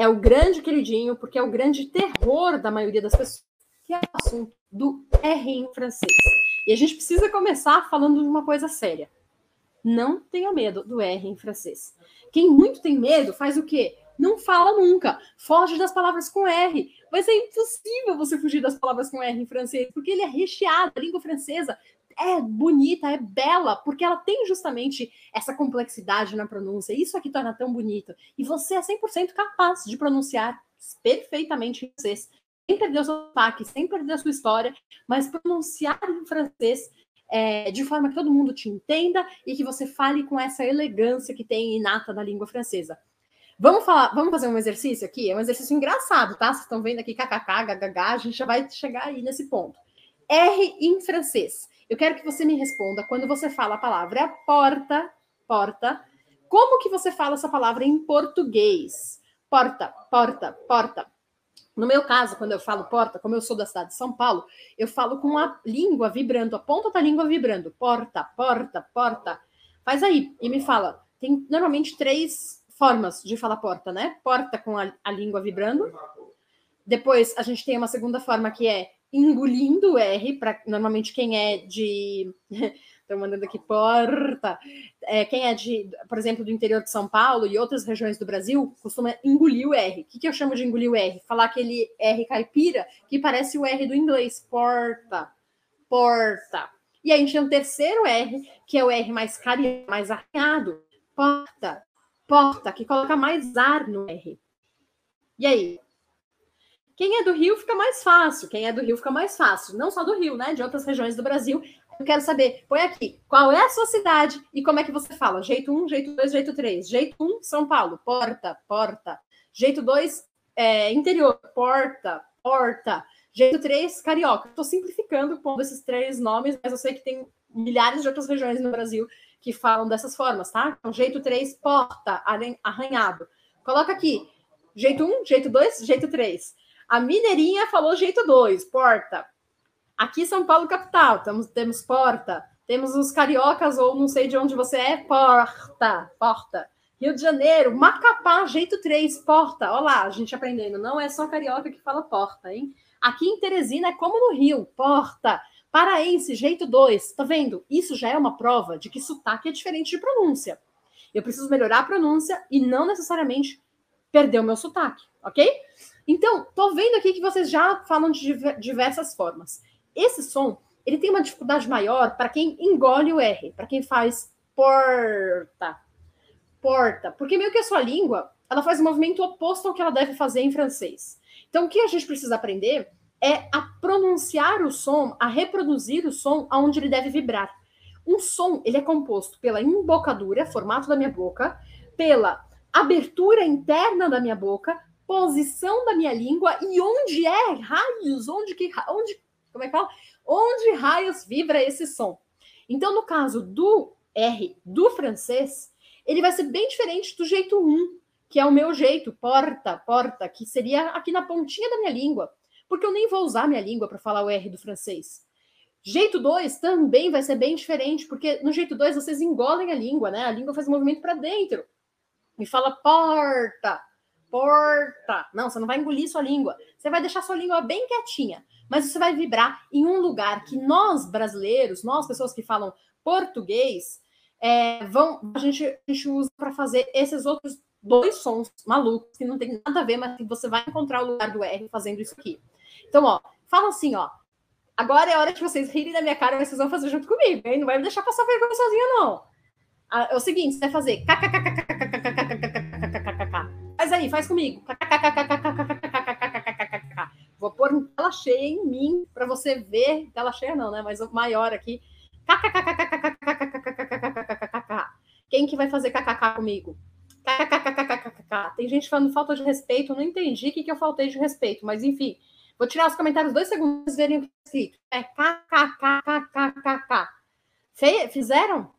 é o grande queridinho, porque é o grande terror da maioria das pessoas, que é o assunto do R em francês. E a gente precisa começar falando de uma coisa séria. Não tenha medo do R em francês. Quem muito tem medo faz o quê? Não fala nunca. Foge das palavras com R. Vai ser impossível você fugir das palavras com R em francês, porque ele é recheado. A língua francesa é bonita, é bela, porque ela tem justamente essa complexidade na pronúncia. Isso aqui torna tão bonito. E você é 100% capaz de pronunciar perfeitamente em francês, sem perder o seu sotaque, sem perder a sua história, mas pronunciar em francês é, de forma que todo mundo te entenda e que você fale com essa elegância que tem inata na língua francesa. Vamos falar, vamos fazer um exercício aqui? É um exercício engraçado, tá? Vocês estão vendo aqui kkk, ggg, a gente já vai chegar aí nesse ponto. R em francês. Eu quero que você me responda quando você fala a palavra porta, porta, como que você fala essa palavra em português? Porta, porta, porta. No meu caso, quando eu falo porta, como eu sou da cidade de São Paulo, eu falo com a língua vibrando, a ponta da língua vibrando. Porta, porta, porta. Faz aí e me fala. Tem normalmente três formas de falar porta, né? Porta com a, a língua vibrando. Depois a gente tem uma segunda forma que é engolindo o R, para normalmente quem é de. Estou mandando aqui porta. É, quem é de, por exemplo, do interior de São Paulo e outras regiões do Brasil, costuma engolir o R. O que, que eu chamo de engolir o R? Falar aquele R caipira que parece o R do inglês. Porta. Porta. E aí a gente tem um terceiro R, que é o R mais cari, mais arranhado. Porta. Porta, que coloca mais ar no R. E aí? Quem é do Rio fica mais fácil. Quem é do Rio fica mais fácil. Não só do Rio, né? De outras regiões do Brasil. Eu quero saber, põe aqui, qual é a sua cidade e como é que você fala? Jeito 1, jeito 2, jeito 3. Jeito 1, São Paulo, porta, porta. Jeito 2, é, interior, porta, porta. Jeito 3, carioca. Estou simplificando pondo esses três nomes, mas eu sei que tem milhares de outras regiões no Brasil que falam dessas formas, tá? Então, jeito 3, porta, arranhado. Coloca aqui, jeito 1, jeito 2, jeito 3. A Mineirinha falou jeito 2, porta. Aqui São Paulo capital, temos, temos porta. Temos os cariocas, ou não sei de onde você é, porta, porta. Rio de Janeiro, Macapá, jeito 3, porta. Olha lá, a gente aprendendo. Não é só carioca que fala porta, hein? Aqui em Teresina é como no Rio, porta. Paraense, jeito 2. Tá vendo? Isso já é uma prova de que sotaque é diferente de pronúncia. Eu preciso melhorar a pronúncia e não necessariamente perder o meu sotaque, ok? Então, tô vendo aqui que vocês já falam de diversas formas. Esse som, ele tem uma dificuldade maior para quem engole o R, para quem faz porta. Porta, porque meio que a sua língua, ela faz o um movimento oposto ao que ela deve fazer em francês. Então, o que a gente precisa aprender é a pronunciar o som, a reproduzir o som aonde ele deve vibrar. Um som, ele é composto pela embocadura, formato da minha boca, pela abertura interna da minha boca, posição da minha língua e onde é raios, onde que onde como é que fala? Onde raios vibra esse som? Então, no caso do R do francês, ele vai ser bem diferente do jeito 1, que é o meu jeito, porta, porta, que seria aqui na pontinha da minha língua, porque eu nem vou usar minha língua para falar o R do francês. Jeito 2 também vai ser bem diferente, porque no jeito 2 vocês engolem a língua, né? A língua faz um movimento para dentro. Me fala porta, porta. Não, você não vai engolir sua língua. Você vai deixar sua língua bem quietinha, mas você vai vibrar em um lugar que nós brasileiros, nós pessoas que falam português, é, vão a gente, a gente usa para fazer esses outros dois sons malucos que não tem nada a ver, mas que você vai encontrar o lugar do R fazendo isso aqui. Então, ó, fala assim, ó. Agora é hora de vocês rirem da minha cara, mas vocês vão fazer junto comigo, hein? Não vai me deixar passar vergonha sozinha, não. É o seguinte, você vai fazer Faz aí, faz comigo. Vou pôr um tela cheia em mim para você ver. Tela cheia não, né? Mas maior aqui. Quem que vai fazer kkk comigo? Tem gente falando falta de respeito. Não entendi o que, que eu faltei de respeito, mas enfim. Vou tirar os comentários dois segundos e verem o que está escrito. É kkkkkkk. Fizeram?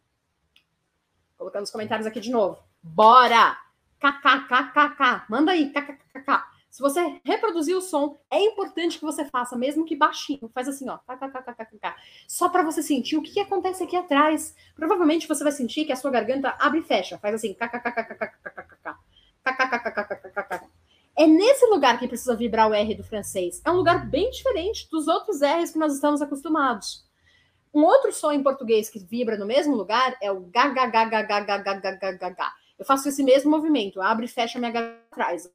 Colocando os comentários aqui de novo. Bora! Kkkk. Manda aí, kkkk. Se você reproduzir o som, é importante que você faça, mesmo que baixinho. Faz assim, ó, kkkk. Só para você sentir o que, que acontece aqui atrás. Provavelmente você vai sentir que a sua garganta abre e fecha. Faz assim, kkkk. lugar que precisa vibrar o R do francês? É um lugar bem diferente dos outros R's que nós estamos acostumados. Um outro som em português que vibra no mesmo lugar é o ga eu faço esse mesmo movimento, abre e fecha minha garganta atrás.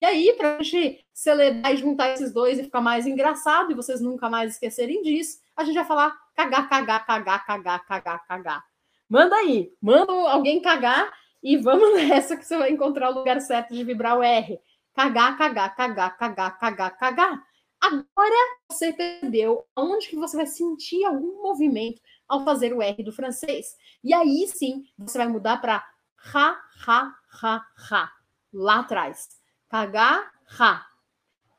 E aí, para a gente celebrar e juntar esses dois e ficar mais engraçado, e vocês nunca mais esquecerem disso, a gente vai falar cagar, cagar, cagar, cagar, cagar, cagar. Manda aí, manda alguém cagar e vamos nessa que você vai encontrar o lugar certo de vibrar o R. Cagar, cagar, cagar, cagar, cagar, cagar. Agora você percebeu onde que você vai sentir algum movimento ao fazer o R do francês. E aí sim, você vai mudar para ra, ra, ra, ra, lá atrás. Cagar, ra.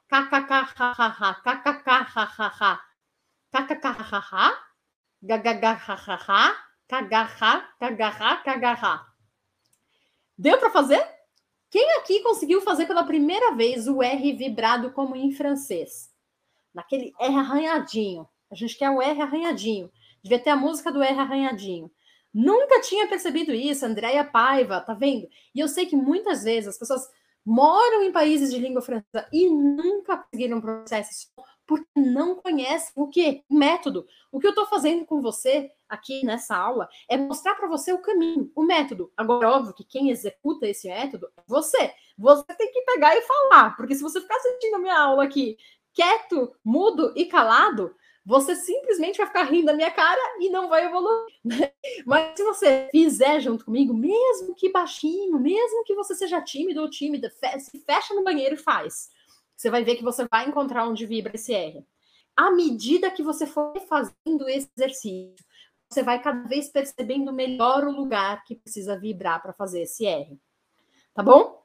Kkk, ha, ha, ha, kkk, ha, ha, ha. Kkk, ha, ha, ha. Gagaga, ha, ha, ha. Cagarra, cagarra, cagarra. Deu para fazer? Quem aqui conseguiu fazer pela primeira vez o R vibrado como em francês? Naquele R arranhadinho. A gente quer o R arranhadinho. Devia ter a música do R arranhadinho. Nunca tinha percebido isso, Andréia Paiva, tá vendo? E eu sei que muitas vezes as pessoas moram em países de língua francesa e nunca conseguiram som porque não conhecem o que? O método. O que eu estou fazendo com você aqui nessa aula é mostrar para você o caminho, o método. Agora, óbvio que quem executa esse método é você. Você tem que pegar e falar, porque se você ficar assistindo a minha aula aqui quieto, mudo e calado, você simplesmente vai ficar rindo da minha cara e não vai evoluir. Mas se você fizer junto comigo, mesmo que baixinho, mesmo que você seja tímido ou tímida, se fecha no banheiro e faz. Você vai ver que você vai encontrar onde vibra esse R. À medida que você for fazendo esse exercício, você vai cada vez percebendo melhor o lugar que precisa vibrar para fazer esse R. Tá bom?